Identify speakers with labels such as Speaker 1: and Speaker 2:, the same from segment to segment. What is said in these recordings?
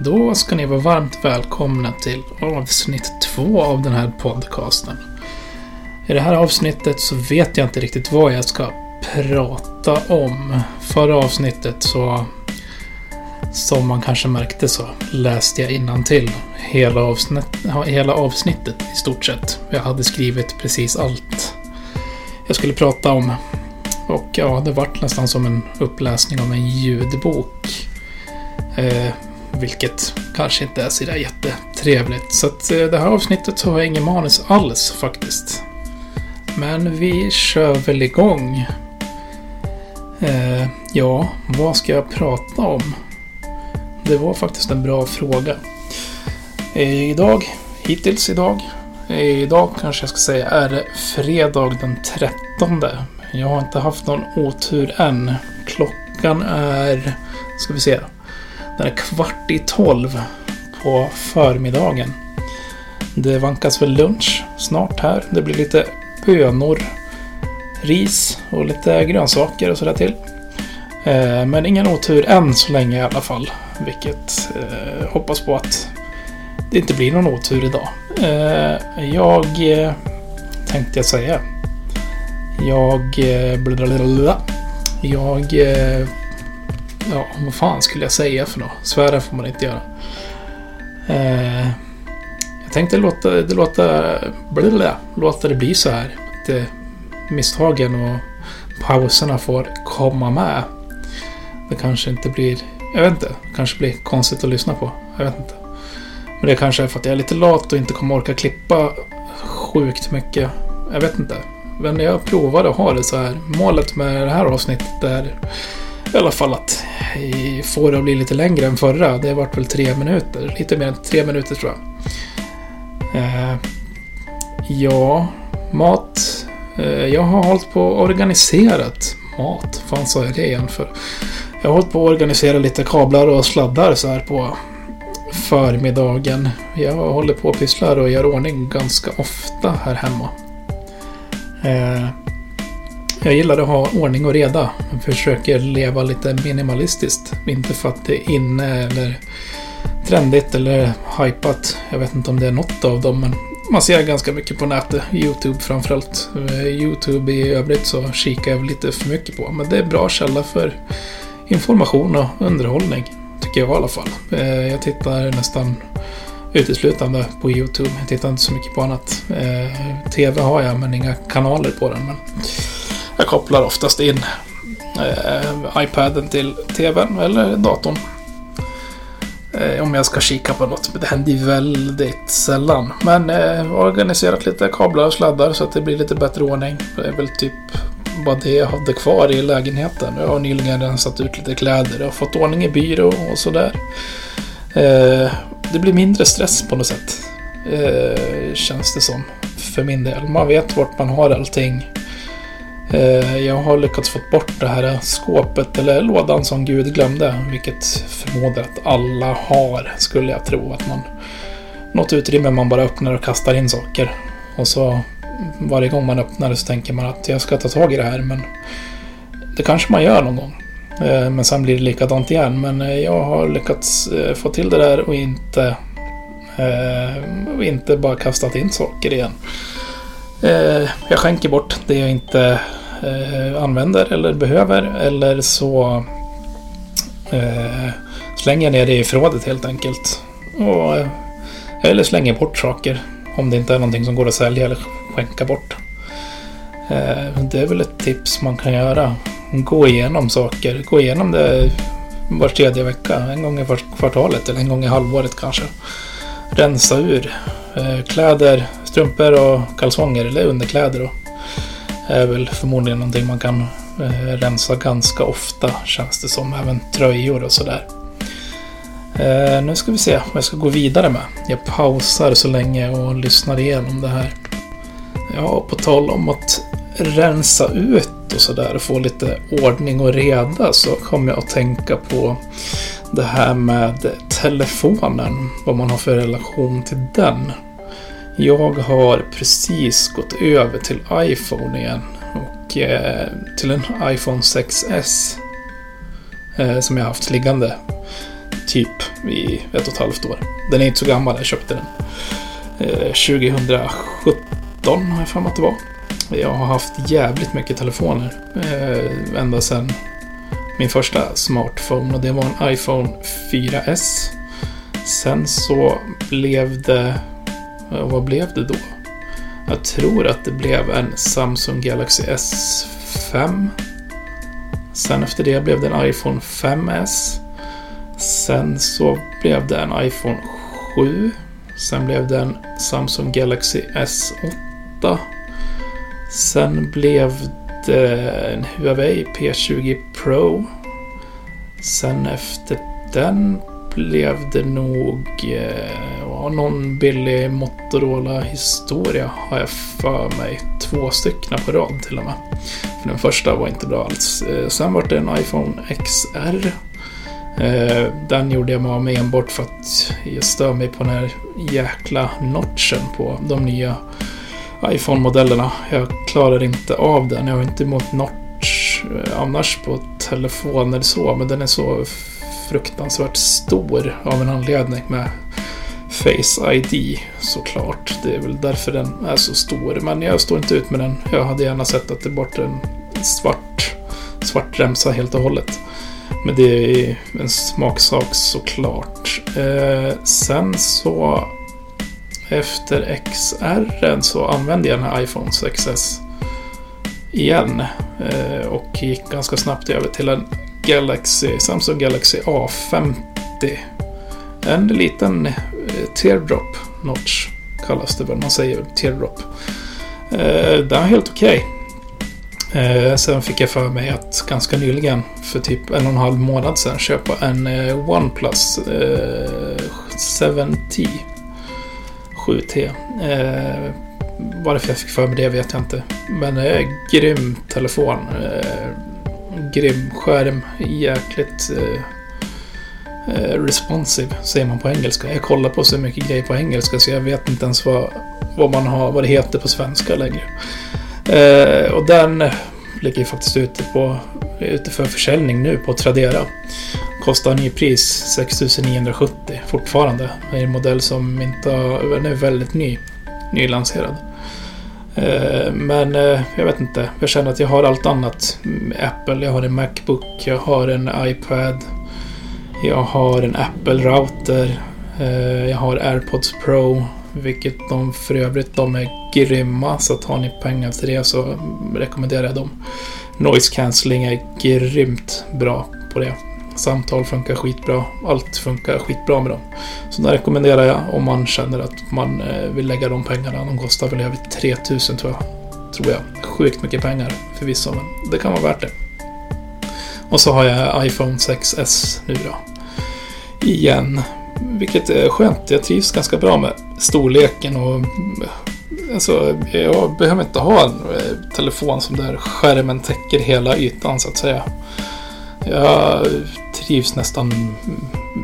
Speaker 1: Då ska ni vara varmt välkomna till avsnitt två av den här podcasten. I det här avsnittet så vet jag inte riktigt vad jag ska prata om. Förra avsnittet så, som man kanske märkte så, läste jag till hela, avsnitt, hela avsnittet i stort sett. Jag hade skrivit precis allt jag skulle prata om. Och ja, det vart nästan som en uppläsning av en ljudbok. Eh, vilket kanske inte är sådär jättetrevligt. Så att eh, det här avsnittet så har jag ingen manus alls faktiskt. Men vi kör väl igång. Eh, ja, vad ska jag prata om? Det var faktiskt en bra fråga. Eh, idag, hittills idag, eh, idag kanske jag ska säga är det fredag den 13. Jag har inte haft någon otur än. Klockan är, ska vi se, den är kvart i tolv på förmiddagen. Det vankas väl lunch snart här. Det blir lite bönor, ris och lite grönsaker och sådär till. Eh, men ingen otur än så länge i alla fall. Vilket eh, hoppas på att det inte blir någon otur idag. Eh, jag eh, tänkte jag säga. Jag... Eh, jag Ja, vad fan skulle jag säga för något? Svära får man inte göra. Eh, jag tänkte låta det, låta, blablabla, låta det bli så här. Att eh, misstagen och pauserna får komma med. Det kanske inte blir... Jag vet inte. Det kanske blir konstigt att lyssna på. Jag vet inte. Men det kanske är för att jag är lite lat och inte kommer orka klippa sjukt mycket. Jag vet inte. Men jag provade att ha det så här. Målet med det här avsnittet är i alla fall att få det att bli lite längre än förra. Det vart väl tre minuter. Lite mer än tre minuter tror jag. Eh, ja, mat. Eh, jag har hållit på och organiserat mat. fan sa jag det igen för? Jag har hållit på att organisera lite kablar och sladdar så här på förmiddagen. Jag håller på och pysslar och gör ordning ganska ofta här hemma. Eh, jag gillar att ha ordning och reda. Jag försöker leva lite minimalistiskt. Inte för att det är inne eller trendigt eller hypat. Jag vet inte om det är något av dem, men man ser ganska mycket på nätet. Youtube framförallt. Eh, Youtube i övrigt så kikar jag lite för mycket på. Men det är bra källa för information och underhållning. Tycker jag i alla fall. Eh, jag tittar nästan uteslutande på Youtube. Jag tittar inte så mycket på annat. Eh, TV har jag men inga kanaler på den. Men jag kopplar oftast in eh, iPaden till TVn eller datorn. Eh, om jag ska kika på något. Men det händer ju väldigt sällan. Men eh, organiserat lite kablar och sladdar så att det blir lite bättre ordning. Det är väl typ bara det jag hade kvar i lägenheten. Jag har nyligen rensat ut lite kläder. Jag har fått ordning i byrå och sådär. Eh, det blir mindre stress på något sätt. Eh, känns det som. För min del. Man vet vart man har allting. Eh, jag har lyckats få bort det här skåpet eller lådan som Gud glömde. Vilket förmodar att alla har, skulle jag tro. Att man, något utrymme man bara öppnar och kastar in saker. Och så varje gång man öppnar så tänker man att jag ska ta tag i det här. Men det kanske man gör någon gång. Eh, men sen blir det likadant igen. Men eh, jag har lyckats få till det där och inte, och inte bara kastat in saker igen. Jag skänker bort det jag inte eh, använder eller behöver. Eller så eh, slänger jag ner det i förrådet helt enkelt. Och, eh, eller slänger bort saker. Om det inte är någonting som går att sälja eller skänka bort. Eh, det är väl ett tips man kan göra. Gå igenom saker. Gå igenom det var tredje vecka. En gång i kvartalet eller en gång i halvåret kanske. Rensa ur eh, kläder, strumpor och kalsonger eller underkläder. Och är väl förmodligen någonting man kan eh, rensa ganska ofta känns det som. Även tröjor och sådär. Eh, nu ska vi se vad jag ska gå vidare med. Jag pausar så länge och lyssnar igenom det här. Ja, på tal om att rensa ut och sådär och få lite ordning och reda så kommer jag att tänka på det här med telefonen. Vad man har för relation till den. Jag har precis gått över till iPhone igen. Och eh, till en iPhone 6S. Eh, som jag haft liggande. typ i ett och ett halvt år. Den är inte så gammal, jag köpte den. Eh, 2017 har jag för mig att det var. Jag har haft jävligt mycket telefoner eh, ända sedan min första smartphone och det var en iPhone 4S. Sen så blev det... Eh, vad blev det då? Jag tror att det blev en Samsung Galaxy S5. Sen efter det blev det en iPhone 5S. Sen så blev det en iPhone 7. Sen blev det en Samsung Galaxy S8. Sen blev det en Huawei P20 Pro. Sen efter den upplevde nog eh, någon billig Motorola-historia har jag för mig. Två stycken på rad till och med. För den första var inte bra alls. Eh, sen var det en iPhone XR. Eh, den gjorde jag mig av med enbart för att jag stör mig på den här jäkla notchen på de nya iPhone-modellerna. Jag klarar inte av den. Jag har inte emot notch eh, annars på telefoner så, men den är så fruktansvärt stor av en anledning med Face ID såklart. Det är väl därför den är så stor. Men jag står inte ut med den. Jag hade gärna sett att det bort en svart, svart remsa helt och hållet. Men det är en smaksak såklart. Eh, sen så efter XR så använde jag den här iPhone 6S igen. Eh, och gick ganska snabbt över till en Galaxy, Samsung Galaxy A50. En liten eh, teardrop notch kallas det väl, man säger teardrop. Eh, den var helt okej. Okay. Eh, sen fick jag för mig att ganska nyligen, för typ en och en halv månad sedan, köpa en eh, OnePlus eh, 7T. 7T. Eh, varför jag fick för mig det vet jag inte. Men det är grym telefon. Eh, grym skärm. Jäkligt eh, eh, responsive, säger man på engelska. Jag kollar på så mycket grejer på engelska så jag vet inte ens vad, vad, man har, vad det heter på svenska längre. Eh, och den ligger faktiskt ute, på, ute för försäljning nu på Tradera. Kostar nypris 6970 fortfarande. Det är en modell som inte har, den är väldigt ny, nylanserad. Eh, men eh, jag vet inte. Jag känner att jag har allt annat. Mm, Apple, jag har en Macbook, jag har en iPad. Jag har en Apple-router. Eh, jag har AirPods Pro. Vilket de för övrigt, de är grymma. Så att har ni pengar till det så rekommenderar jag dem. Noise cancelling är grymt bra på det. Samtal funkar skitbra. Allt funkar skitbra med dem. Så det rekommenderar jag om man känner att man eh, vill lägga de pengarna. De kostar väl över 3000 tror jag. Tror jag. Sjukt mycket pengar förvisso, men det kan vara värt det. Och så har jag iPhone 6S nu då. Igen. Vilket är skönt. Jag trivs ganska bra med storleken och eh, Alltså, jag behöver inte ha en eh, telefon som där skärmen täcker hela ytan så att säga. Jag trivs nästan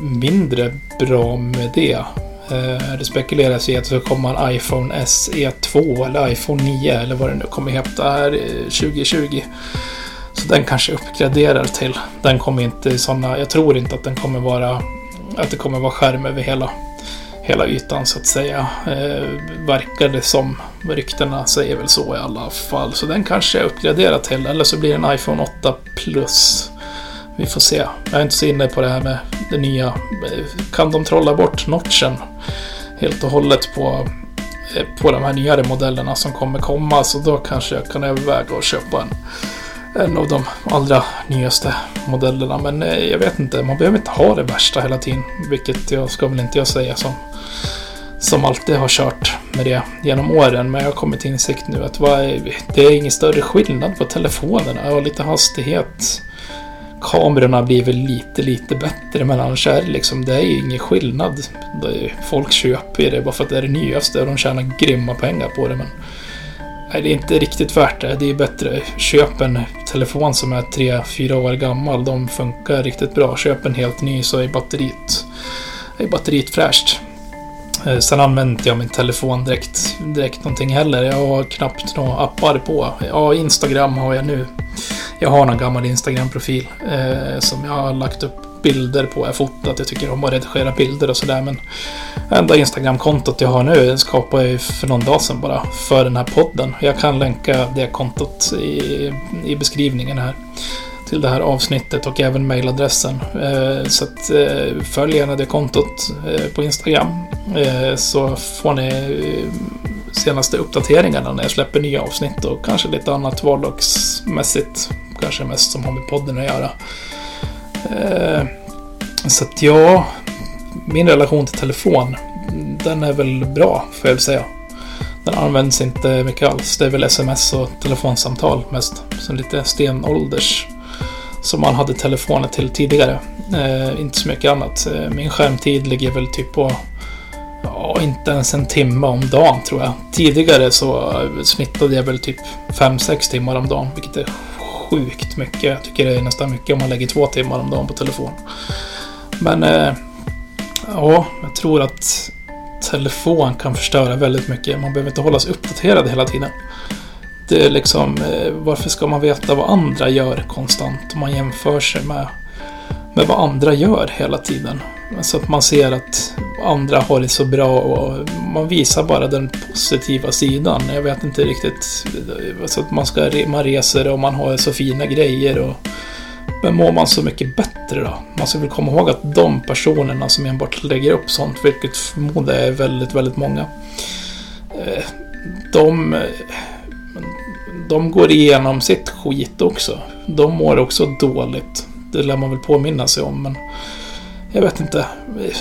Speaker 1: mindre bra med det. Eh, det spekuleras i att det ska komma en iPhone SE 2 eller iPhone 9 eller vad det nu kommer heta här 2020. Så den kanske uppgraderar till. Den kommer inte i sådana, jag tror inte att den kommer vara, att det kommer vara skärm över hela, hela ytan så att säga. Eh, verkar det som. Ryktena säger väl så i alla fall. Så den kanske jag uppgraderar till. Eller så blir det en iPhone 8 Plus. Vi får se. Jag är inte så inne på det här med det nya. Kan de trolla bort notchen helt och hållet på, eh, på de här nyare modellerna som kommer komma så då kanske jag kan överväga att köpa en, en av de allra nyaste modellerna. Men eh, jag vet inte, man behöver inte ha det värsta hela tiden. Vilket jag ska väl inte jag säga som, som alltid har kört med det genom åren. Men jag har kommit till insikt nu att det är ingen större skillnad på telefonerna. och lite hastighet kamerorna blir väl lite, lite bättre, men annars är det liksom, det är ju ingen skillnad. Folk köper det bara för att det är det nyaste och de tjänar grymma pengar på det, men nej, det är inte riktigt värt det. Det är bättre, köp en telefon som är 3-4 år gammal, de funkar riktigt bra. Köp en helt ny så är batteriet, är batteriet fräscht. Eh, sen använder inte jag min telefon direkt, direkt någonting heller. Jag har knappt några appar på. Ja, Instagram har jag nu. Jag har någon gammal Instagram-profil eh, som jag har lagt upp bilder på. Jag fotat, jag tycker om att redigera bilder och sådär. Men enda Instagram-kontot jag har nu skapade jag för någon dag sedan bara. För den här podden. Jag kan länka det kontot i, i beskrivningen här. Till det här avsnittet och även mejladressen. Eh, så att, eh, följ gärna det kontot eh, på Instagram. Eh, så får ni eh, senaste uppdateringarna när jag släpper nya avsnitt och kanske lite annat vardagsmässigt. Kanske mest som har med podden att göra. Eh, så att ja, min relation till telefon, den är väl bra får jag väl säga. Den används inte mycket alls. Det är väl sms och telefonsamtal mest. Som lite stenålders. Som man hade telefoner till tidigare. Eh, inte så mycket annat. Eh, min skärmtid ligger väl typ på Ja, inte ens en timme om dagen tror jag. Tidigare så snittade jag väl typ 5-6 timmar om dagen, vilket är sjukt mycket. Jag tycker det är nästan mycket om man lägger två timmar om dagen på telefon. Men eh, ja, jag tror att telefon kan förstöra väldigt mycket. Man behöver inte hållas uppdaterad hela tiden. Det är liksom, eh, varför ska man veta vad andra gör konstant? Om man jämför sig med, med vad andra gör hela tiden. Så att man ser att andra har det så bra och man visar bara den positiva sidan. Jag vet inte riktigt. Så att man, ska, man reser och man har så fina grejer. Och, men mår man så mycket bättre då? Man ska väl komma ihåg att de personerna som enbart lägger upp sånt, vilket förmodar är väldigt, väldigt många. Eh, de, de går igenom sitt skit också. De mår också dåligt. Det lär man väl påminna sig om. Men jag vet inte,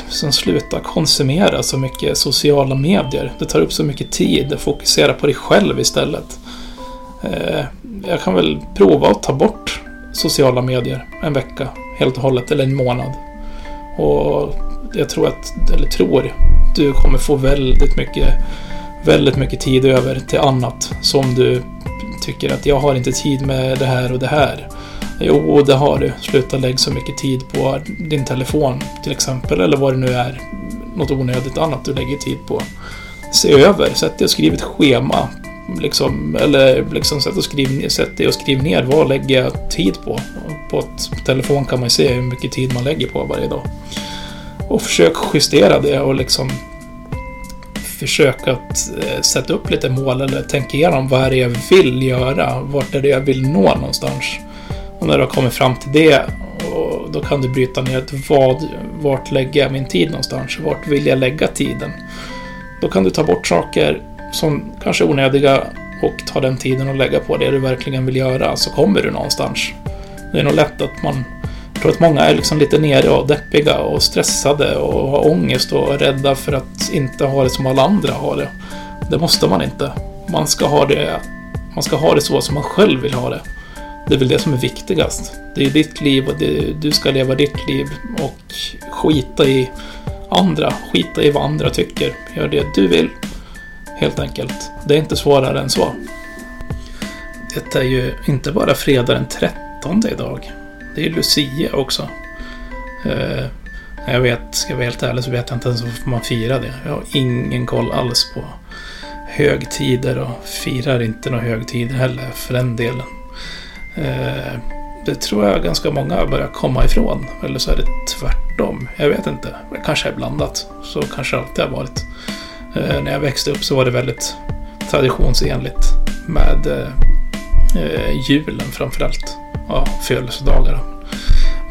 Speaker 1: som slutar konsumera så mycket sociala medier. Det tar upp så mycket tid. Fokusera på dig själv istället. Eh, jag kan väl prova att ta bort sociala medier en vecka helt och hållet, eller en månad. Och jag tror att, eller tror, du kommer få väldigt mycket, väldigt mycket tid över till annat som du tycker att jag har inte tid med det här och det här. Jo, det har du. Sluta lägga så mycket tid på din telefon till exempel, eller vad det nu är. Något onödigt annat du lägger tid på. Se över, sätt dig och skriv ett schema. Liksom, eller liksom sätt, och skriv, sätt dig och skriv ner vad lägger jag tid på. På ett telefon kan man ju se hur mycket tid man lägger på varje dag. Och försök justera det och liksom försök att eh, sätta upp lite mål eller tänka igenom vad är det jag vill göra? Vart är det jag vill nå någonstans? Och när du har kommit fram till det, och då kan du bryta ner vad, vart lägger jag min tid någonstans? Vart vill jag lägga tiden? Då kan du ta bort saker som kanske är onödiga och ta den tiden och lägga på det du verkligen vill göra, så kommer du någonstans. Det är nog lätt att man... Jag tror att många är liksom lite nere och deppiga och stressade och har ångest och är rädda för att inte ha det som alla andra har det. Det måste man inte. Man ska ha det, man ska ha det så som man själv vill ha det. Det är väl det som är viktigast. Det är ditt liv och det, du ska leva ditt liv och skita i andra. Skita i vad andra tycker. Gör det du vill. Helt enkelt. Det är inte svårare än så. Det är ju inte bara fredag den 13 idag. Det är Lucia också. Uh, jag vet, ska jag vara helt ärlig så vet jag inte ens varför man firar det. Jag har ingen koll alls på högtider och firar inte några högtider heller för den delen. Eh, det tror jag ganska många börjar komma ifrån. Eller så är det tvärtom. Jag vet inte. Det kanske är blandat. Så kanske det alltid har varit. Eh, när jag växte upp så var det väldigt traditionsenligt med eh, eh julen framförallt. Ja, födelsedagar.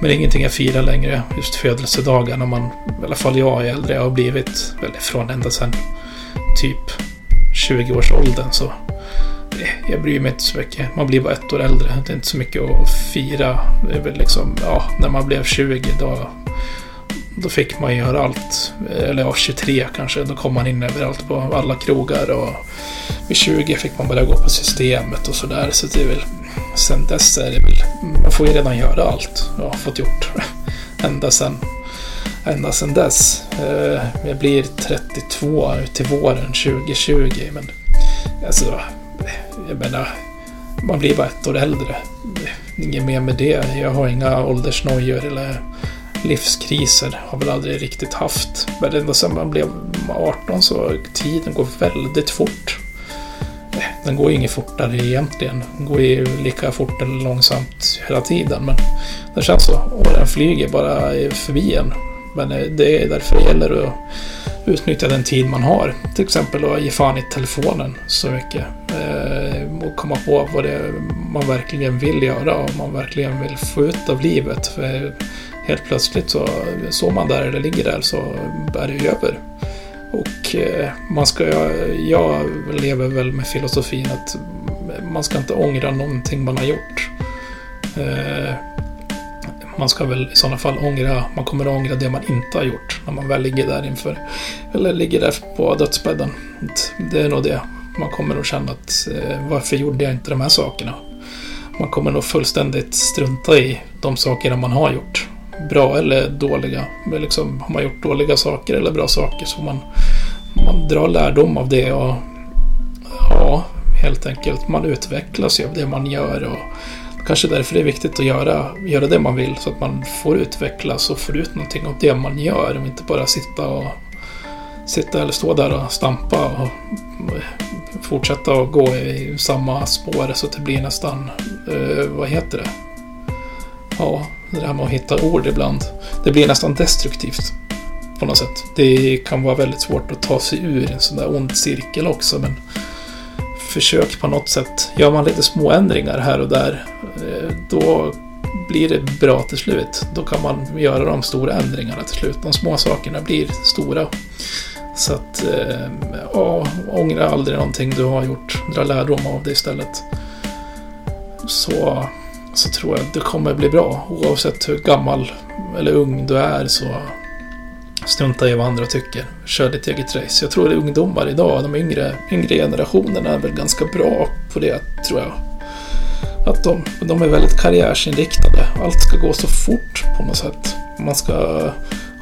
Speaker 1: Men det är ingenting jag firar längre, just födelsedagar när man, i alla fall jag är äldre, jag har blivit, väl från ända sedan typ 20-årsåldern så jag bryr mig inte så mycket. Man blir bara ett år äldre. Det är inte så mycket att fira. Det är väl liksom, ja, när man blev 20 då, då fick man göra allt. Eller ja, 23 kanske. Då kom man in överallt på alla krogar. Och vid 20 fick man börja gå på systemet och sådär. Så det är väl, sen dess är det väl, man får ju redan göra allt. Jag har fått gjort. Ända sen ända sedan dess. Eh, jag blir 32 till våren 2020. Men alltså, jag menar, man blir bara ett år äldre. Inget mer med det. Jag har inga åldersnojor eller livskriser. Har väl aldrig riktigt haft. Men ända sedan man blev 18 så tiden går väldigt fort. Eh, den går ju inget fortare egentligen. Den går ju lika fort eller långsamt hela tiden. Men det känns så. Och den flyger bara förbi en. Men eh, det är därför det gäller att utnyttja den tid man har. Till exempel att ge fan i telefonen så mycket. Eh, och komma på vad det är man verkligen vill göra och man verkligen vill få ut av livet. För helt plötsligt så står man där eller ligger där så är det över. Och eh, man ska, jag lever väl med filosofin att man ska inte ångra någonting man har gjort. Eh, man ska väl i sådana fall ångra, man kommer att ångra det man inte har gjort när man väl ligger där inför, eller ligger där på dödsbädden. Det är nog det. Man kommer att känna att eh, varför gjorde jag inte de här sakerna? Man kommer nog fullständigt strunta i de sakerna man har gjort. Bra eller dåliga. Men liksom, har man gjort dåliga saker eller bra saker så man, man drar lärdom av det och ja, helt enkelt. Man utvecklas ju av det man gör och kanske därför det är viktigt att göra, göra det man vill så att man får utvecklas och får ut någonting av det man gör och inte bara sitta och sitta eller stå där och stampa och fortsätta att gå i samma spår så att det blir nästan, eh, vad heter det? Ja, det här med att hitta ord ibland. Det blir nästan destruktivt på något sätt. Det kan vara väldigt svårt att ta sig ur en sån där ond cirkel också men försök på något sätt. Gör man lite små ändringar här och där eh, då blir det bra till slut. Då kan man göra de stora ändringarna till slut. De små sakerna blir stora. Så att, eh, ja, ångra aldrig någonting du har gjort. Dra lärdom av det istället. Så, så tror jag att det kommer bli bra. Oavsett hur gammal eller ung du är så strunta i vad andra tycker. Kör ditt eget race. Jag tror att ungdomar idag, de yngre, yngre generationerna är väl ganska bra på det, tror jag. Att de, de är väldigt karriärsinriktade. Allt ska gå så fort på något sätt. Man ska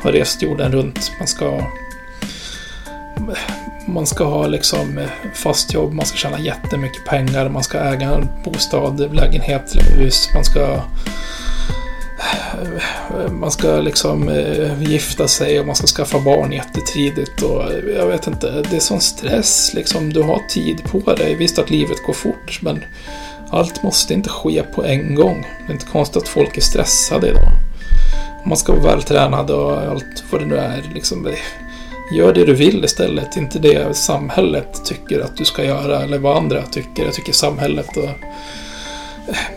Speaker 1: ha rest jorden runt. Man ska man ska ha liksom fast jobb, man ska tjäna jättemycket pengar, man ska äga en bostad, lägenhet hus, man ska man ska liksom eh, gifta sig och man ska skaffa barn jättetidigt och eh, jag vet inte, det är sån stress liksom. Du har tid på dig. Visst att livet går fort men allt måste inte ske på en gång. Det är inte konstigt att folk är stressade idag. Man ska vara vältränad och allt vad det nu är. Liksom, gör det du vill istället, inte det samhället tycker att du ska göra eller vad andra tycker. Jag tycker samhället och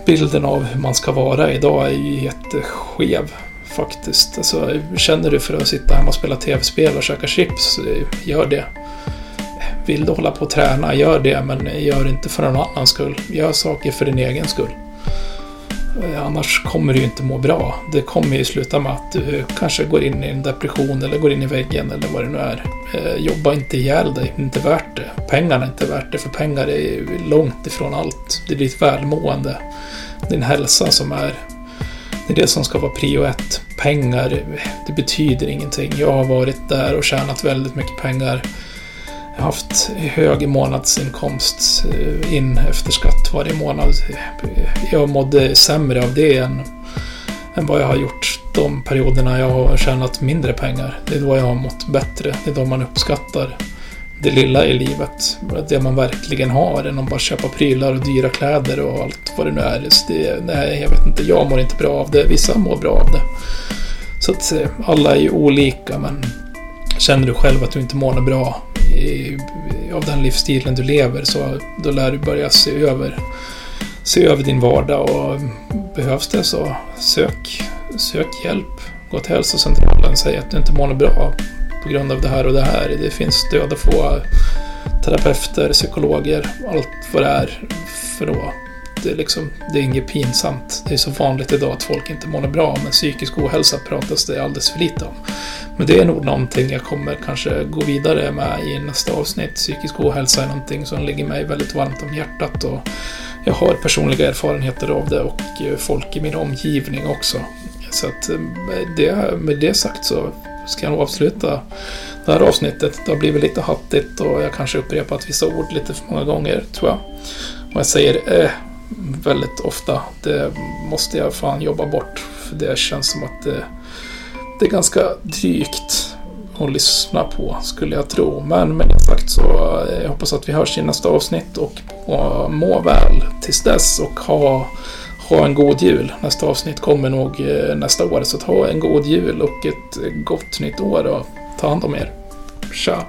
Speaker 1: bilden av hur man ska vara idag är ju jätteskev faktiskt. Alltså, känner du för att sitta hemma och spela tv-spel och käka chips, gör det. Vill du hålla på och träna, gör det, men gör det inte för någon annans skull. Gör saker för din egen skull. Eh, annars kommer du ju inte må bra. Det kommer ju sluta med att du eh, kanske går in i en depression eller går in i väggen eller vad det nu är. Eh, jobba inte ihjäl dig, inte värt det. Pengarna är inte värt det, för pengar är långt ifrån allt. Det är ditt välmående, din hälsa som är det är det som ska vara prio ett. Pengar, det betyder ingenting. Jag har varit där och tjänat väldigt mycket pengar haft hög månadsinkomst eh, in efter skatt varje månad. Eh, jag mådde sämre av det än, än vad jag har gjort de perioderna jag har tjänat mindre pengar. Det är då jag har mått bättre. Det är då man uppskattar det lilla i livet. Det man verkligen har än att bara köpa prylar och dyra kläder och allt vad det nu är. Det, nej, jag vet inte. Jag mår inte bra av det. Vissa mår bra av det. Så att eh, alla är ju olika men känner du själv att du inte mår bra i, av den livsstilen du lever så då lär du börja se över, se över din vardag och behövs det så sök, sök hjälp. Gå till hälsocentralen och säg att du inte mår bra på grund av det här och det här. Det finns stöd att få terapeuter, psykologer, allt vad det är. För att det är, liksom, det är inget pinsamt. Det är så vanligt idag att folk inte mår bra, men psykisk ohälsa pratas det alldeles för lite om. Men det är nog någonting jag kommer kanske gå vidare med i nästa avsnitt. Psykisk ohälsa är någonting som ligger mig väldigt varmt om hjärtat och jag har personliga erfarenheter av det och eh, folk i min omgivning också. Så att eh, det, med det sagt så ska jag nog avsluta det här avsnittet. Det har blivit lite hattigt och jag kanske upprepat vissa ord lite för många gånger, tror jag. Och jag säger eh, väldigt ofta. Det måste jag fan jobba bort. För det känns som att det, det är ganska drygt att lyssna på, skulle jag tro. Men med det sagt så eh, jag hoppas att vi hörs i nästa avsnitt och må, må väl tills dess och ha, ha en god jul. Nästa avsnitt kommer nog eh, nästa år, så ha en god jul och ett gott nytt år och ta hand om er. Tja!